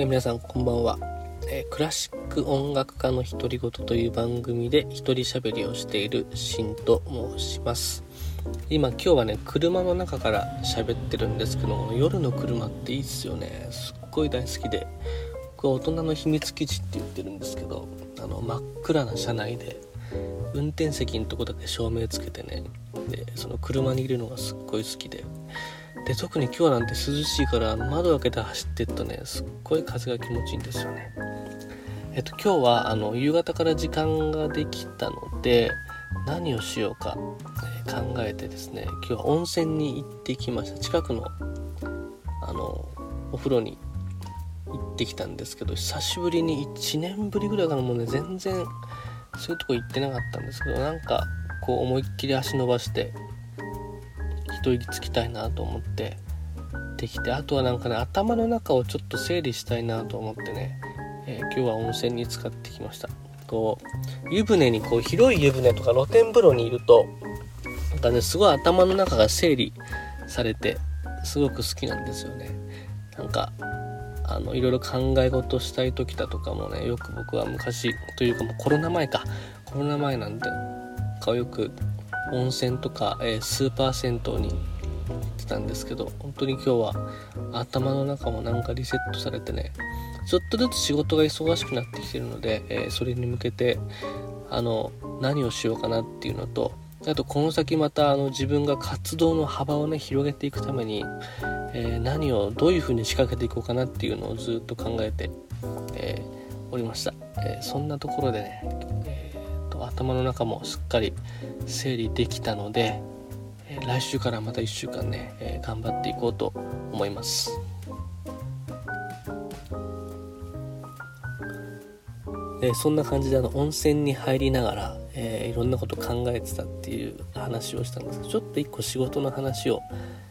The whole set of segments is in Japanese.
え皆さんこんばんは、えクラシック音楽家の独り言という番組で一人喋りをしているシンと申します。今今日はね車の中から喋ってるんですけど夜の車っていいっすよね。すっごい大好きでこれ大人の秘密基地って言ってるんですけどあの真っ暗な車内で運転席のとこだけ照明つけてね。でその車にいるのがすっごい好きでで特に今日なんて涼しいから窓開けて走ってっとね。すっごい風が気持ちいいんですよね。えっと今日はあの夕方から時間ができたので何をしようか、え、考えてですね今日は温泉に行ってきました。近くのあのお風呂に行ってきたんですけど久しぶりに1年ぶりぐらいからもうね全然そういうとこ行ってなかったんですけどなんかこう思いっきり足伸ばして一息つきたいなと思ってできてあとはなんかね頭の中をちょっと整理したいなと思ってね、えー、今日は温泉に使ってきました。こう湯船にこう広い湯船とか露天風呂にいるとなんかねすごい頭の中が整理されてすごく好きなんですよね。なんかあのいろいろ考え事したい時だとかもねよく僕は昔というかもうコロナ前か。コロナ前なんでかよく温泉とか、えー、スーパー銭湯に行ってたんですけど本当に今日は頭の中もなんかリセットされてねちょっとずつ仕事が忙しくなってきてるので、えー、それに向けてあの何をしようかなっていうのとあとこの先またあの自分が活動の幅をね広げていくために、えー、何をどういうふうに仕掛けていこうかなっていうのをずっと考えて、えー、おりました、えー、そんなところでね、頭の中もすっかり整理できたので、え来週からまた1週間ね、え頑張っていこうと思います。でそんな感じであの温泉に入りながら、えー、いろんなこと考えてたっていう話をしたんですけどちょっと一個仕事の話を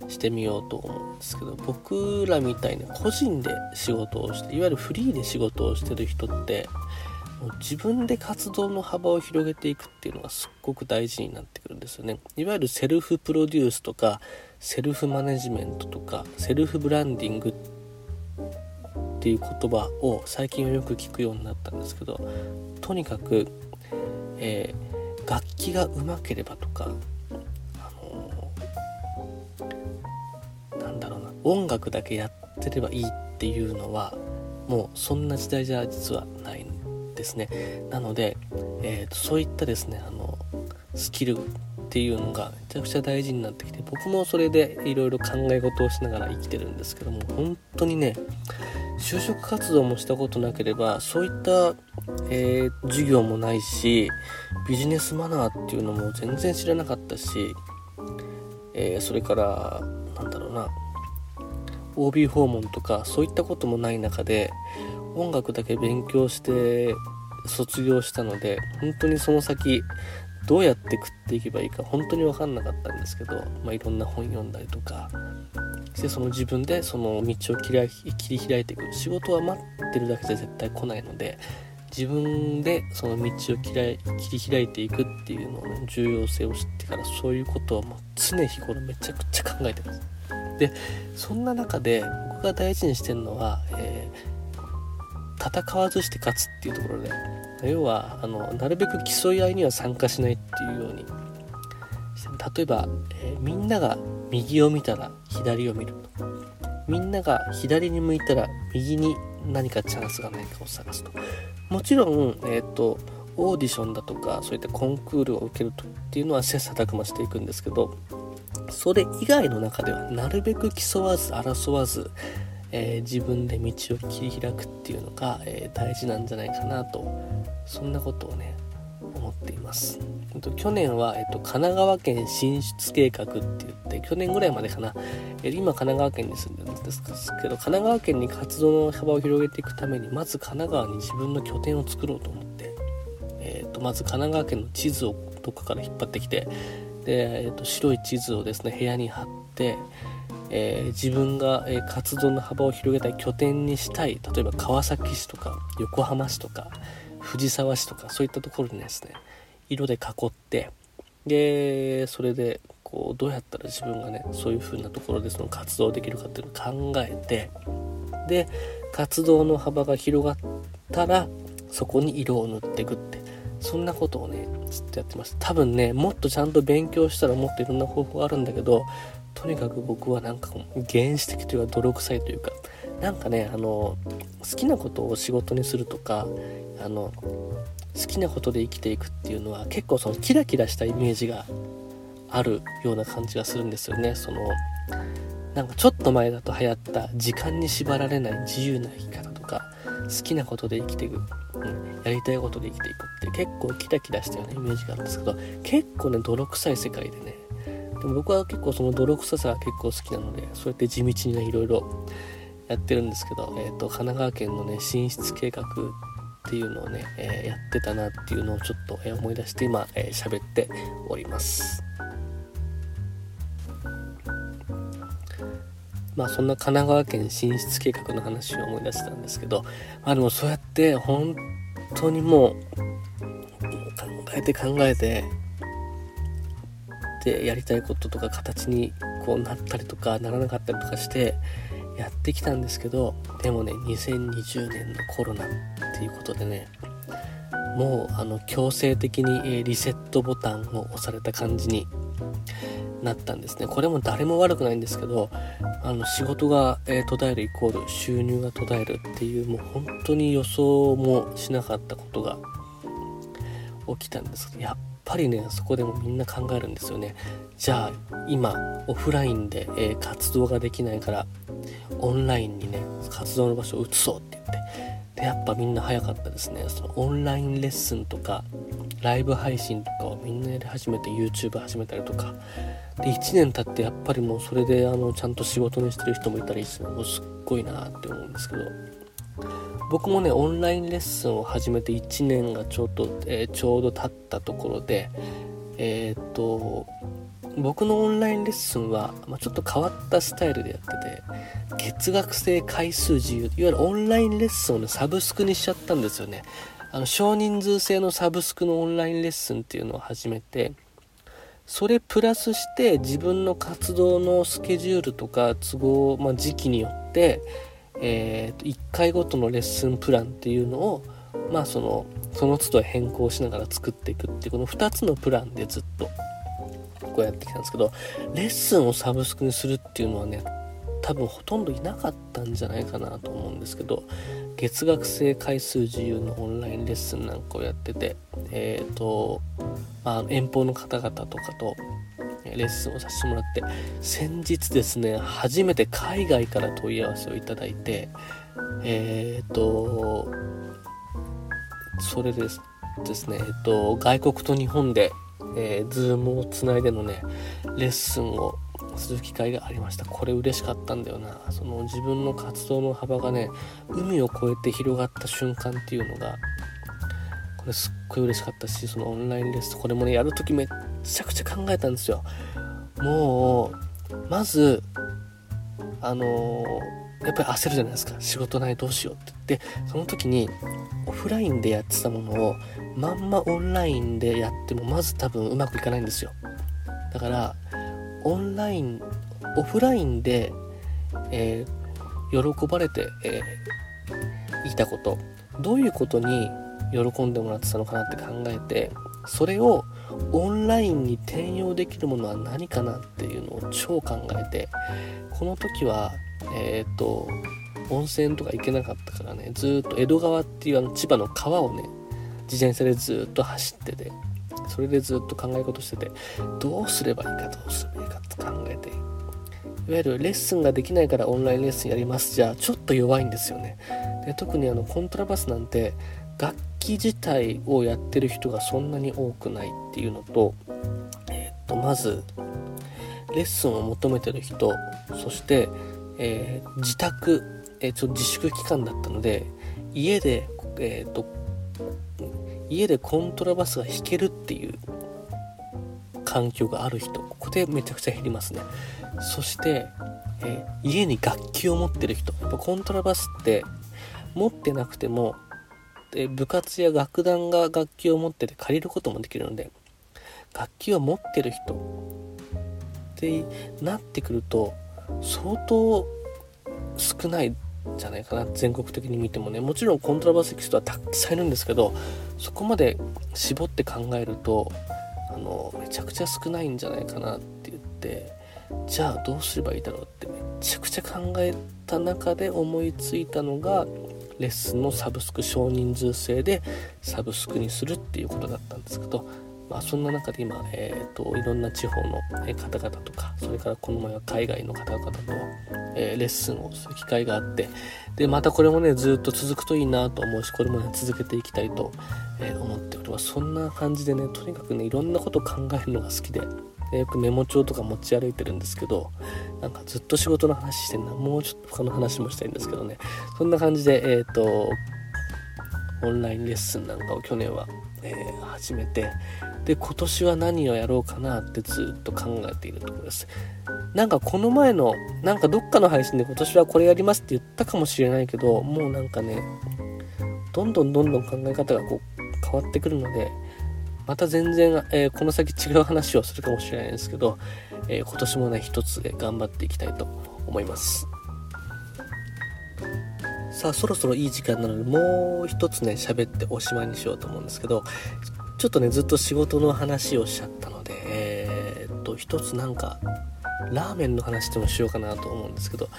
してみようと思うんですけど僕らみたいに個人で仕事をしていわゆるフリーで仕事をしてる人って自分で活動の幅を広げていくっていうのがすっごく大事になってくるんですよね。いわゆるセルフプロデュースとかセルフマネジメントとかセルフブランディングっていう言葉を最近はよく聞くようになったんですけどとにかく、えー、楽器がうまければとか、あのー、なんだろうな音楽だけやってればいいっていうのはもうそんな時代じゃ実はないんですですね。なので、えーと、そういったですねあのスキルっていうのがめちゃくちゃ大事になってきて僕もそれでいろいろ考え事をしながら生きてるんですけども本当にね就職活動もしたことなければそういった、えー、授業もないしビジネスマナーっていうのも全然知らなかったし、えー、それからなんだろうな OB 訪問とかそういったこともない中で音楽だけ勉強して卒業したので本当にその先どうやって食っていけばいいか本当に分かんなかったんですけど、まあ、いろんな本読んだりとかしてその自分でその道を切り開いていく。仕事は待ってるだけじゃ絶対来ないので自分でその道を切り開いていくっていうのの重要性を知ってからそういうことはもう常日頃めちゃくちゃ考えてます。でそんな中で僕が大事にしてるのは、えー、戦わずして勝つっていうところで要はあのなるべく競い合いには参加しないっていうように例えば、えー、みんなが右を見たら左を見ると。みんなが左に向いたら右に何かチャンスがないかを探すと。もちろん、えーと、オーディションだとかそういったコンクールを受けるとっていうのは切磋琢磨していくんですけどそれ以外の中ではなるべく競わず争わず、えー、自分で道を切り開くっていうのが、えー、大事なんじゃないかなとそんなことをね思っています。去年は、えっと、神奈川県進出計画って言って去年ぐらいまでかな、え今神奈川県に住んでるんですけど神奈川県に活動の幅を広げていくためにまず神奈川に自分の拠点を作ろうと思って、えっと、まず神奈川県の地図をどっかから引っ張ってきてで、えっと、白い地図をですね部屋に貼ってえー、自分が、え、活動の幅を広げたい拠点にしたい。例えば川崎市とか横浜市とか藤沢市とかそういったところにですね色で囲ってでそれでこうどうやったら自分がねそういう風なところでその活動できるかっていうのを考えてで活動の幅が広がったらそこに色を塗っていくってそんなことをねずっとやってます。多分ねもっとちゃんと勉強したらもっといろんな方法があるんだけどとにかく僕はなんか原始的というか泥臭いというかなんかねあの好きなことを仕事にするとかあの好きなことで生きていくっていうのは結構そのキラキラしたイメージがあるような感じがするんですよね。そのなんかちょっと前だと流行った時間に縛られない自由な生き方とか好きなことで生きていく、うん、やりたいことで生きていくって結構キラキラしたようなイメージがあるんですけど結構ね泥臭い世界でね僕は結構その泥臭さが結構好きなのでそうやって地道にねいろいろやってるんですけど、えーと、神奈川県のね進出計画っていうのをね、えー、やってたなっていうのをちょっと、え思い出して今喋、えー、っております。まあそんな神奈川県進出計画の話を思い出したんですけどまあでもそうやって本当にもう考えて考えてでやりたいこととか形にこうなったりとかならなかったりとかしてやってきたんですけどでもね2020年のコロナっていうことでねもうあの強制的にリセットボタンを押された感じになったんですね。これも誰も悪くないんですけどあの仕事が、え、途絶えるイコール収入が途絶えるっていうもう本当に予想もしなかったことが起きたんです。けどやっぱりねそこでもみんな考えるんですよね。じゃあ今オフラインで、えー、活動ができないからオンラインにね活動の場所を移そうって言って。でやっぱみんな早かったですね。そのオンラインレッスンとかライブ配信とかをみんなやり始めて YouTube 始めたりとか。で1年経ってやっぱりもうそれであのちゃんと仕事にしてる人もいたりしてもうすっごいなって思うんですけど。僕もねオンラインレッスンを始めて1年がちょうど、えー、ちょうど経ったところでえー、っと僕のオンラインレッスンは、まあ、ちょっと変わったスタイルでやってて月額制回数自由いわゆるオンラインレッスンをねサブスクにしちゃったんですよね。あの少人数制のサブスクのオンラインレッスンっていうのを始めてそれプラスして自分の活動のスケジュールとか都合、まあ、時期によって、えー、1回ごとのレッスンプランっていうのをまあそのその都度変更しながら作っていくっていうこの2つのプランでずっとこうやってきたんですけどレッスンをサブスクにするっていうのはね多分ほとんどいなかったんじゃないかなと思うんですけど月額制回数自由のオンラインレッスンなんかをやっててえっ、ー、と、まあ、遠方の方々とかとレッスンをさせてもらって先日ですね初めて海外から問い合わせをいただいてえっ、とそれですですね、えっと、外国と日本で、えー、ズームをつないでのね、レッスンをする機会がありました。これ嬉しかったんだよな。その自分の活動の幅がね、海を越えて広がった瞬間っていうのが、れすっごい嬉しかったし、そのオンラインレッスン、これもね、やるときめっちゃくちゃ考えたんですよ。もう、まず、あのーやっぱり焦るじゃないですか。仕事ないどうしようって。でその時にオフラインでやってたものをまんまオンラインでやってもまず多分うまくいかないんですよ。だからオンラインオフラインで、えー、喜ばれて、えー、いたこと。どういうことに喜んでもらってたのかなって考えてそれをオンラインに転用できるものは何かなっていうのを超考えてこの時はえっ、ー、と温泉とか行けなかったからねずっと江戸川っていうあの千葉の川をね自転車でずっと走っててそれでずっと考え事しててどうすればいいかどうすればいいかって考えていわゆるレッスンができないからオンラインレッスンやります。じゃあちょっと弱いんですよね。で特にあのコントラバスなんて楽器自体をやってる人がそんなに多くないっていうのと,、えー、とまずレッスンを求めてる人そしてえー、自宅、えー、ちょ自粛期間だったので家で、えーと、家でコントラバスが弾けるっていう環境がある人ここでめちゃくちゃ減りますね。そして、えー、家に楽器を持ってる人やっぱコントラバスって持ってなくてもで部活や楽団が楽器を持ってて借りることもできるので楽器を持ってる人ってなってくると相当少ないじゃないかな全国的に見てもね。もちろんコントラバスキストはたくさんいるんですけどそこまで絞って考えるとあのめちゃくちゃ少ないんじゃないかなって言ってじゃあどうすればいいだろうってめちゃくちゃ考えた中で思いついたのがレッスンのサブスク少人数制でサブスクにするっていうことだったんですけどまあ、そんな中で今、えーと、いろんな地方の方々とかそれからこの前は海外の方々と、えー、レッスンをする機会があってでまたこれもねずっと続くといいなと思うしこれもね続けていきたいと、思っておりますそんな感じでねとにかくねいろんなこと考えるのが好きで。よくメモ帳とか持ち歩いてるんですけどなんかずっと仕事の話してんな。もうちょっと他の話もしたいんですけどね。そんな感じでえっ、ー、とオンラインレッスンなんかを去年は、えー、始めてで今年は何をやろうかなってずっと考えているところです。なんかこの前のなんかどっかの配信で今年はこれやりますって言ったかもしれないけどもうなんかねどんどんどんどん考え方がこう変わってくるのでまた全然、えー、この先違う話をするかもしれないですけど、えー、今年もね一つ頑張っていきたいと思います。さあそろそろいい時間なのでもう一つね喋っておしまいにしようと思うんですけどちょっとねずっと仕事の話をしちゃったのでえー、っと一つなんかラーメンの話でもしようかなと思うんですけど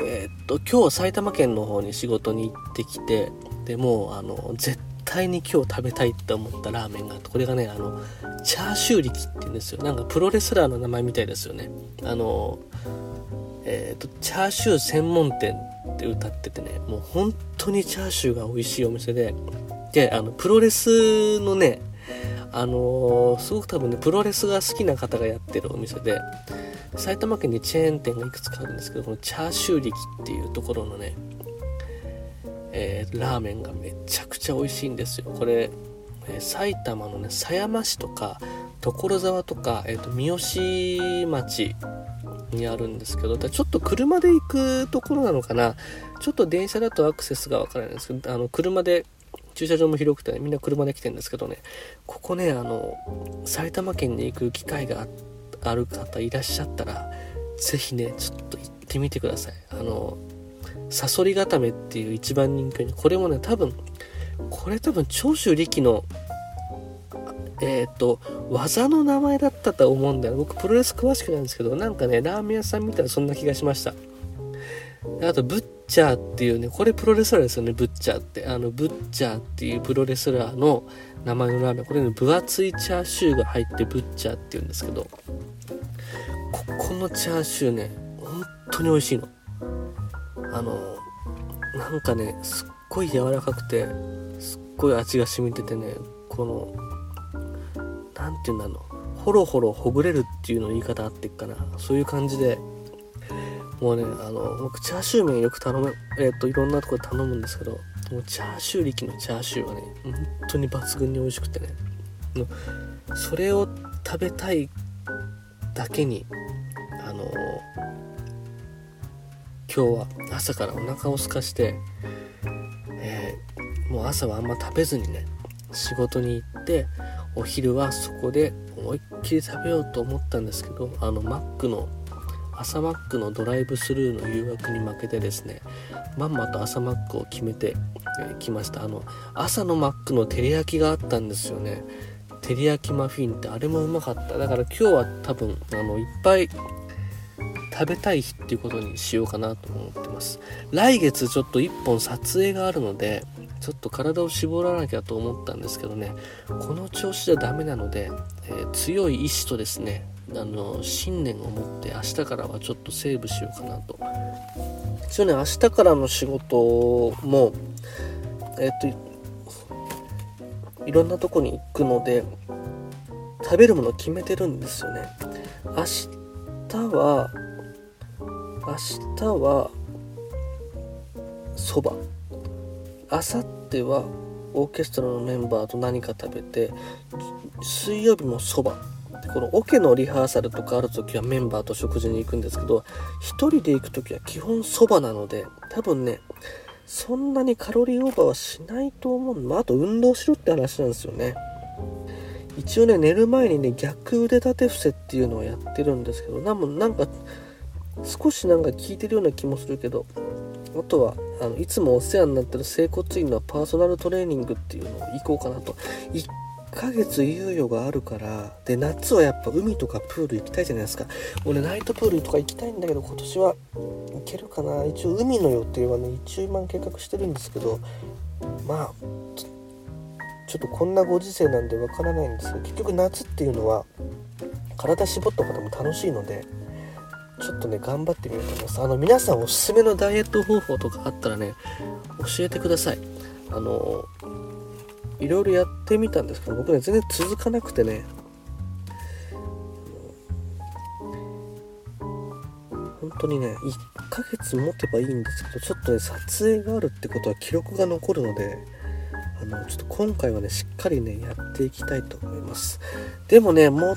えー、っと今日埼玉県の方に仕事に行ってきてでもうあの絶対に今日食べたいって思ったラーメンがあってこれがねあのチャーシュー力って言うんですよ。なんかプロレスラーの名前みたいですよね。あのえーと、とチャーシュー専門店って歌っててねもう本当にチャーシューが美味しいお店でで、あの、プロレスのね、あのー、すごく多分ね、プロレスが好きな方がやってるお店で、埼玉県にチェーン店がいくつかあるんですけど、このチャーシュー力っていうところのね、えー、ラーメンがめちゃくちゃ美味しいんですよ。これ、えー、埼玉のね、狭山市とか、所沢とか、えーと、三好町にあるんですけど、ちょっと車で行くところなのかな。ちょっと電車だとアクセスがわからないんですけど、あの、車で駐車場も広くて、ね、みんな車で来てるんですけどね、ここね、あの、埼玉県に行く機会がある方いらっしゃったら、ぜひね、ちょっと行ってみてください。あの、サソリ固めっていう一番人気、これもね、多分、これ多分長州力の、えっ、と、技の名前だったと思うんだよ。僕プロレス詳しくないんですけど、なんかね、ラーメン屋さん見たらそんな気がしました。あと、ブッチャーっていうね、これプロレスラーですよね、ブッチャーって。あの、ブッチャーっていうプロレスラーの名前のラーメン。これね、分厚いチャーシューが入ってブッチャーって言うんですけど、ここのチャーシューね、本当に美味しいの。あの、なんかね、すっごい柔らかくて、すっごい味が染みててね、この、何て言うんだろう、ほろほろほぐれるっていうの言い方あってっかな。そういう感じで、もうね、あの、僕、チャーシュー麺よく頼む、えっ、と、いろんなとこで頼むんですけど、もうチャーシュー力のチャーシューはね、本当に抜群に美味しくてね、それを食べたいだけに、あの、今日は朝からお腹を空かして、えー、もう朝はあんま食べずにね、仕事に行って、お昼はそこで思いっきり食べようと思ったんですけど、あの、マックの朝マックのドライブスルーの誘惑に負けてですねまんまと朝マックを決めてき、ました。あの朝のマックの照り焼きがあったんですよね。照り焼きマフィンってあれもうまかった。だから今日は多分あのいっぱい食べたい日っていうことにしようかなと思ってます。来月ちょっと1本撮影があるのでちょっと体を絞らなきゃと思ったんですけどね。この調子じゃダメなので、えー、強い意志とですねあの信念を持って明日からはちょっとセーブしようかなと。一応ね明日からの仕事もえっ、といろんなとこに行くので食べるもの決めてるんですよね。明日は明日はそば。明後日はオーケストラのメンバーと何か食べて水曜日もそば。このオケのリハーサルとかある時はメンバーと食事に行くんですけど1人で行く時は基本そばなので多分ねそんなにカロリーオーバーはしないと思うまあ、あと運動しろって話なんですよね。一応ね寝る前にね逆腕立て伏せっていうのをやってるんですけどなんなんか少しなんか効いてるような気もするけどあとはあのいつもお世話になってる整骨院のパーソナルトレーニングっていうのを行こうかなと。1ヶ月猶予があるからで夏はやっぱ海とかプール行きたいじゃないですか。俺ナイトプールとか行きたいんだけど今年は行けるかな。一応海の予定はね一応今計画してるんですけどまあちょっとこんなご時世なんでわからないんですけど結局夏っていうのは体絞ったことも楽しいのでちょっとね頑張ってみようと思います。あの皆さんおすすめのダイエット方法とかあったらね教えてください。あのいろいろやってみたんですけど僕ね全然続かなくてね。本当にね1ヶ月持てばいいんですけどちょっとね撮影があるってことは記録が残るのであのちょっと今回はねしっかりねやっていきたいと思います。でもねもう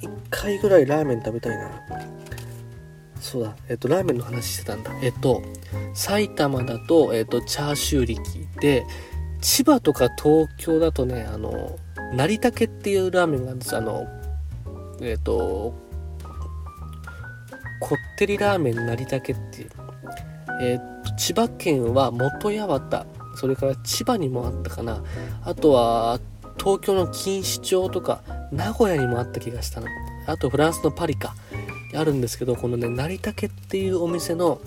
1回ぐらいラーメン食べたいな。そうだ。えっとラーメンの話してたんだ。えっと埼玉だと、えっと、チャーシュー力で千葉とか東京だとねあの成竹っていうラーメンがあるんです。あのえっとこってりラーメン成竹っていう。えっと千葉県は元八幡それから千葉にもあったかな。あとは東京の錦糸町とか名古屋にもあった気がしたの。あとフランスのパリか。あるんですけどこのね成竹っていうお店の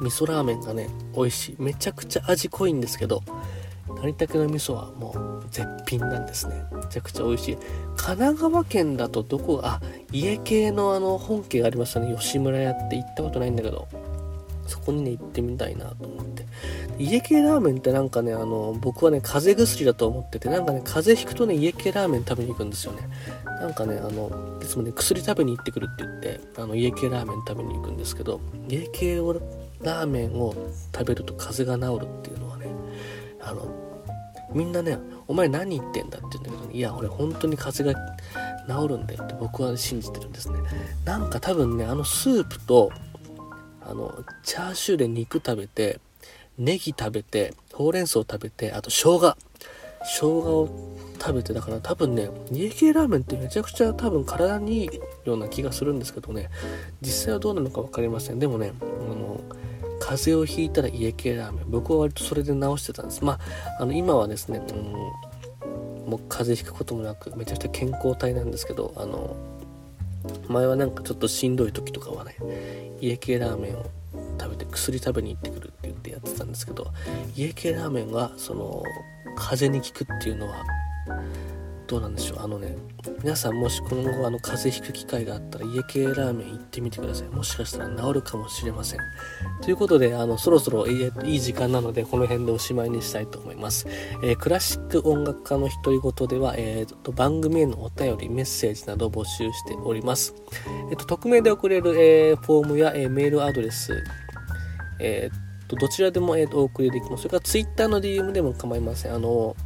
味噌ラーメンがね美味しい。めちゃくちゃ味濃いんですけど成竹の味噌はもう絶品なんですね。めちゃくちゃ美味しい。神奈川県だとどこあ家系のあの本家がありましたね。吉村屋って行ったことないんだけど。そこにね行ってみたいなと思って。家系ラーメンってなんかねあの僕はね風邪薬だと思っててなんかね風邪ひくとね家系ラーメン食べに行くんですよね。なんかねあのいつもね薬食べに行ってくるって言ってあの家系ラーメン食べに行くんですけど家系をラーメンを食べると風邪が治るっていうのはねあのみんなねお前何言ってんだって言うんだけど、ね、いや俺本当に風邪が治るんだよって僕は信じてるんですね。なんか多分ねあのスープとあのチャーシューで肉食べてネギ食べてほうれん草食べてあと生姜。生姜を食べてだから多分ね家系ラーメンってめちゃくちゃ多分体にいいような気がするんですけどね。実際はどうなのか分かりません。でもねあの風邪をひいたら家系ラーメン。僕は割とそれで治してたんです。まああの今はですね、うん、もう風邪ひくこともなくめちゃくちゃ健康体なんですけどあの前はなんかちょっとしんどい時とかはね家系ラーメンを食べて薬食べに行ってくるって言ってやってたんですけど家系ラーメンがその風邪に効くっていうのはどうなんでしょう。あのね皆さんもし今後あの風邪ひく機会があったら家系ラーメン行ってみてください。もしかしたら治るかもしれません。ということであのそろそろいい時間なのでこの辺でおしまいにしたいと思います、えー、クラシック音楽家の独り言では、えーと、番組へのお便りメッセージなど募集しております、えーと、匿名で送れる、えー、フォームや、え、メールアドレスえーと、どちらでも、えーと、お送りできます。それから Twitter の DM でも構いません。あの、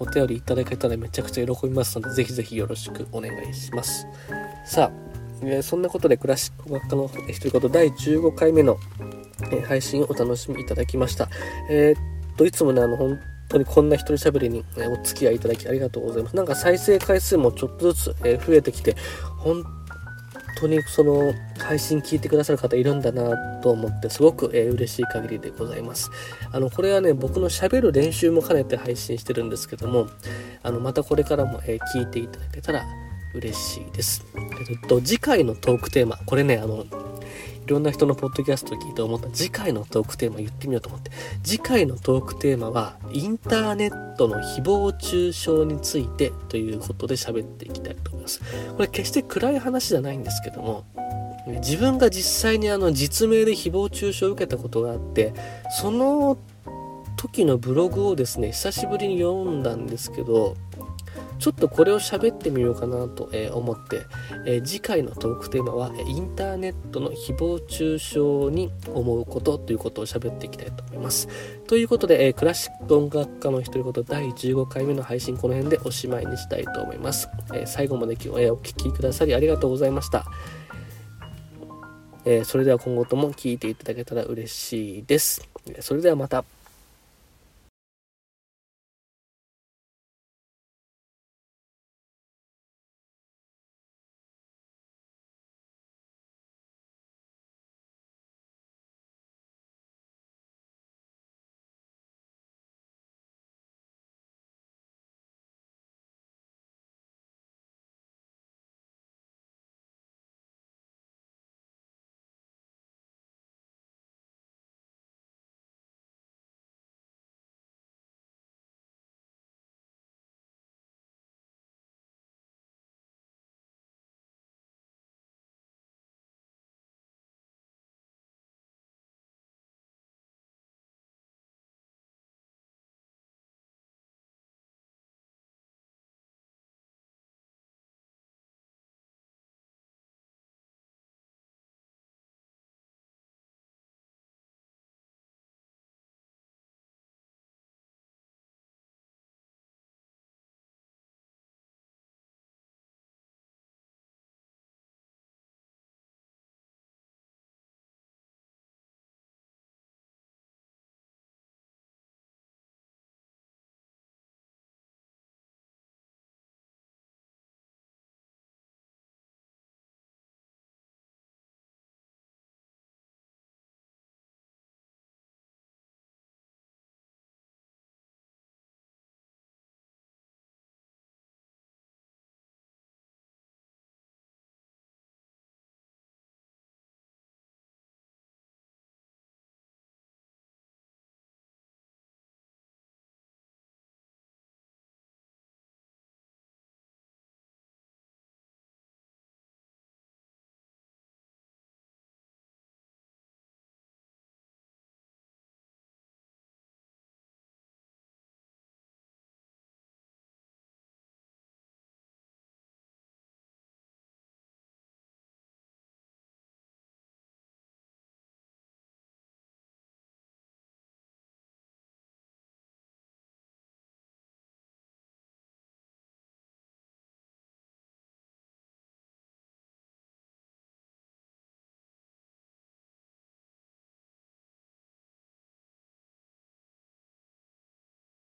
お便りいただけたらめちゃくちゃ喜びますので、ぜひぜひよろしくお願いします。さあ、えー、そんなことでクラシック学科の一言第15回目の、えー、配信をお楽しみいただきました。えー、っと、いつもね、あの、本当にこんな一人喋りに、えお付き合いいただきありがとうございます。なんか再生回数もちょっとずつ、え増えてきて、本当にその配信聞いてくださる方いるんだなと思ってすごく、えー、嬉しい限りでございます。あのこれはね僕のしゃべる練習も兼ねて配信してるんですけどもあのまたこれからも、えー、聞いていただけたら嬉しいです、えっと、次回のトークテーマこれねあのろんな人のポッドキャストを聞いて思った。次回のトークテーマ言ってみようと思って。次回のトークテーマはインターネットの誹謗中傷についてということで喋っていきたいと思います。これ決して暗い話じゃないんですけども自分が実際にあの実名で誹謗中傷を受けたことがあってその時のブログをですね久しぶりに読んだんですけどちょっとこれを喋ってみようかなと思って、え次回のトークテーマはインターネットの誹謗中傷に思うことということを喋っていきたいと思います。ということで、えクラシック音楽家の独り言第15回目の配信この辺でおしまいにしたいと思います。え最後まで、えお聴きくださりありがとうございました。えそれでは今後とも聞いていただけたら嬉しいです。それではまた。